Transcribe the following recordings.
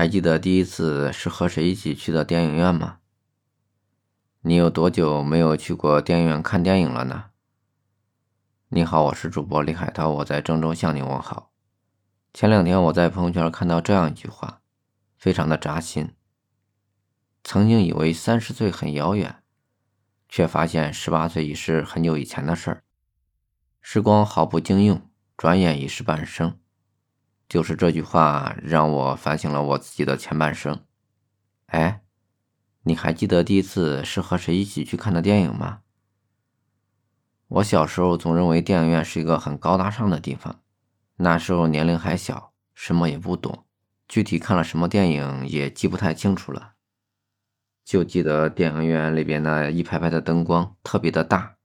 还记得第一次是和谁一起去的电影院吗？你有多久没有去过电影院看电影了呢？你好，我是主播李海涛，我在郑州向你问好。前两天我在朋友圈看到这样一句话，非常的扎心。曾经以为三十岁很遥远，却发现十八岁已是很久以前的事儿。时光好不经用，转眼已是半生。就是这句话让我反省了我自己的前半生。哎。你还记得第一次是和谁一起去看的电影吗？我小时候总认为电影院是一个很高大上的地方，那时候年龄还小，什么也不懂，具体看了什么电影也记不太清楚了，就记得电影院里边那一排排的灯光特别的大，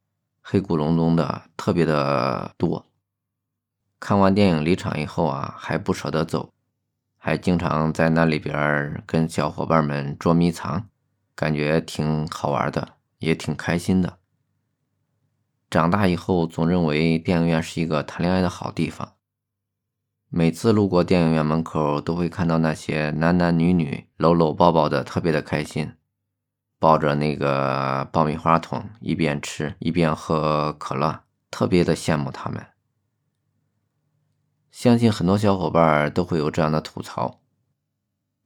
黑咕隆咚的，特别的多。看完电影离场以后啊，还不舍得走，还经常在那里边跟小伙伴们捉迷藏。感觉挺好玩的，也挺开心的。长大以后，总认为电影院是一个谈恋爱的好地方。每次路过电影院门口，都会看到那些男男女女搂搂抱抱的，特别的开心，抱着那个爆米花桶，一边吃一边喝可乐，特别的羡慕他们。相信很多小伙伴都会有这样的吐槽：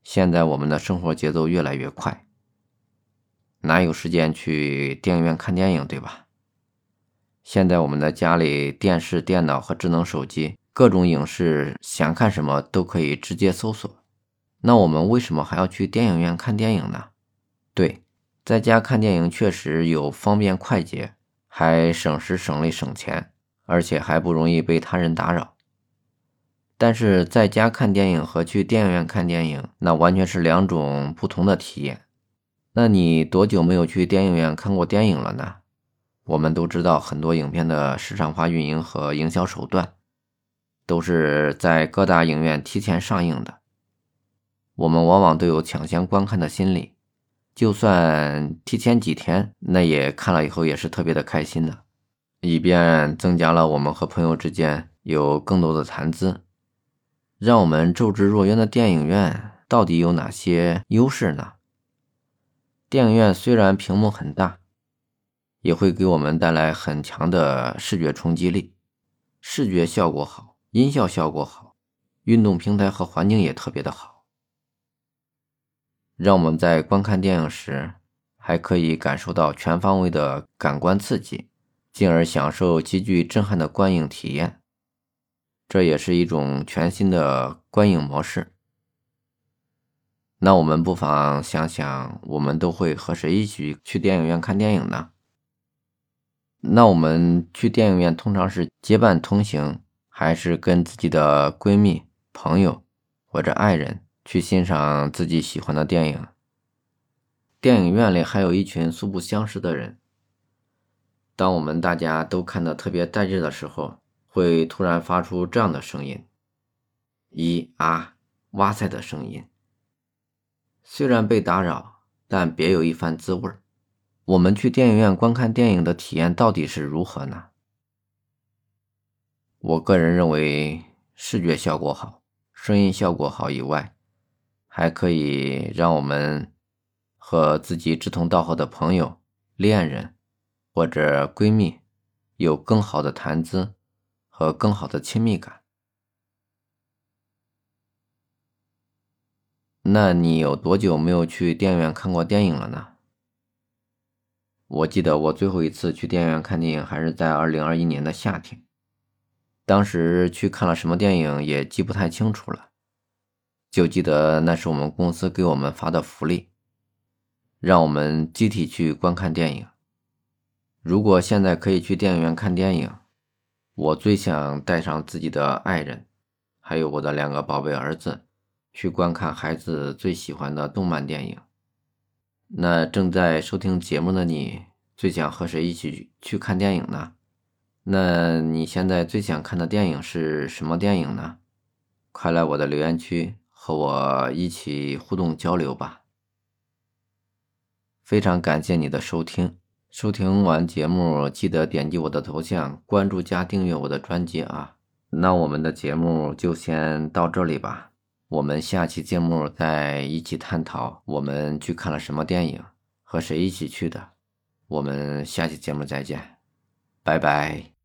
现在我们的生活节奏越来越快。哪有时间去电影院看电影，对吧？现在我们的家里电视、电脑和智能手机，各种影视，想看什么都可以直接搜索。那我们为什么还要去电影院看电影呢？对，在家看电影确实有方便快捷，还省时省力省钱，而且还不容易被他人打扰。但是在家看电影和去电影院看电影，那完全是两种不同的体验。那你多久没有去电影院看过电影了呢？我们都知道，很多影片的市场化运营和营销手段，都是在各大影院提前上映的。我们往往都有抢先观看的心理，就算提前几天，那也看了以后也是特别的开心的，以便增加了我们和朋友之间有更多的谈资。让我们骤之若渊的电影院到底有哪些优势呢？电影院虽然屏幕很大，也会给我们带来很强的视觉冲击力，视觉效果好，音效效果好，运动平台和环境也特别的好，让我们在观看电影时还可以感受到全方位的感官刺激，进而享受极具震撼的观影体验。这也是一种全新的观影模式。那我们不妨想想，我们都会和谁一起去电影院看电影呢？那我们去电影院通常是结伴同行，还是跟自己的闺蜜、朋友或者爱人去欣赏自己喜欢的电影？电影院里还有一群素不相识的人。当我们大家都看得特别带劲的时候，会突然发出这样的声音：“一啊，哇塞”的声音。虽然被打扰，但别有一番滋味我们去电影院观看电影的体验到底是如何呢？我个人认为，视觉效果好，声音效果好以外，还可以让我们和自己志同道合的朋友、恋人或者闺蜜有更好的谈资和更好的亲密感。那你有多久没有去电影院看过电影了呢？我记得我最后一次去电影院看电影还是在二零二一年的夏天，当时去看了什么电影也记不太清楚了，就记得那是我们公司给我们发的福利，让我们集体去观看电影。如果现在可以去电影院看电影，我最想带上自己的爱人，还有我的两个宝贝儿子。去观看孩子最喜欢的动漫电影。那正在收听节目的你，最想和谁一起去看电影呢？那你现在最想看的电影是什么电影呢？快来我的留言区和我一起互动交流吧！非常感谢你的收听，收听完节目记得点击我的头像关注加订阅我的专辑啊！那我们的节目就先到这里吧。我们下期节目再一起探讨我们去看了什么电影，和谁一起去的。我们下期节目再见，拜拜。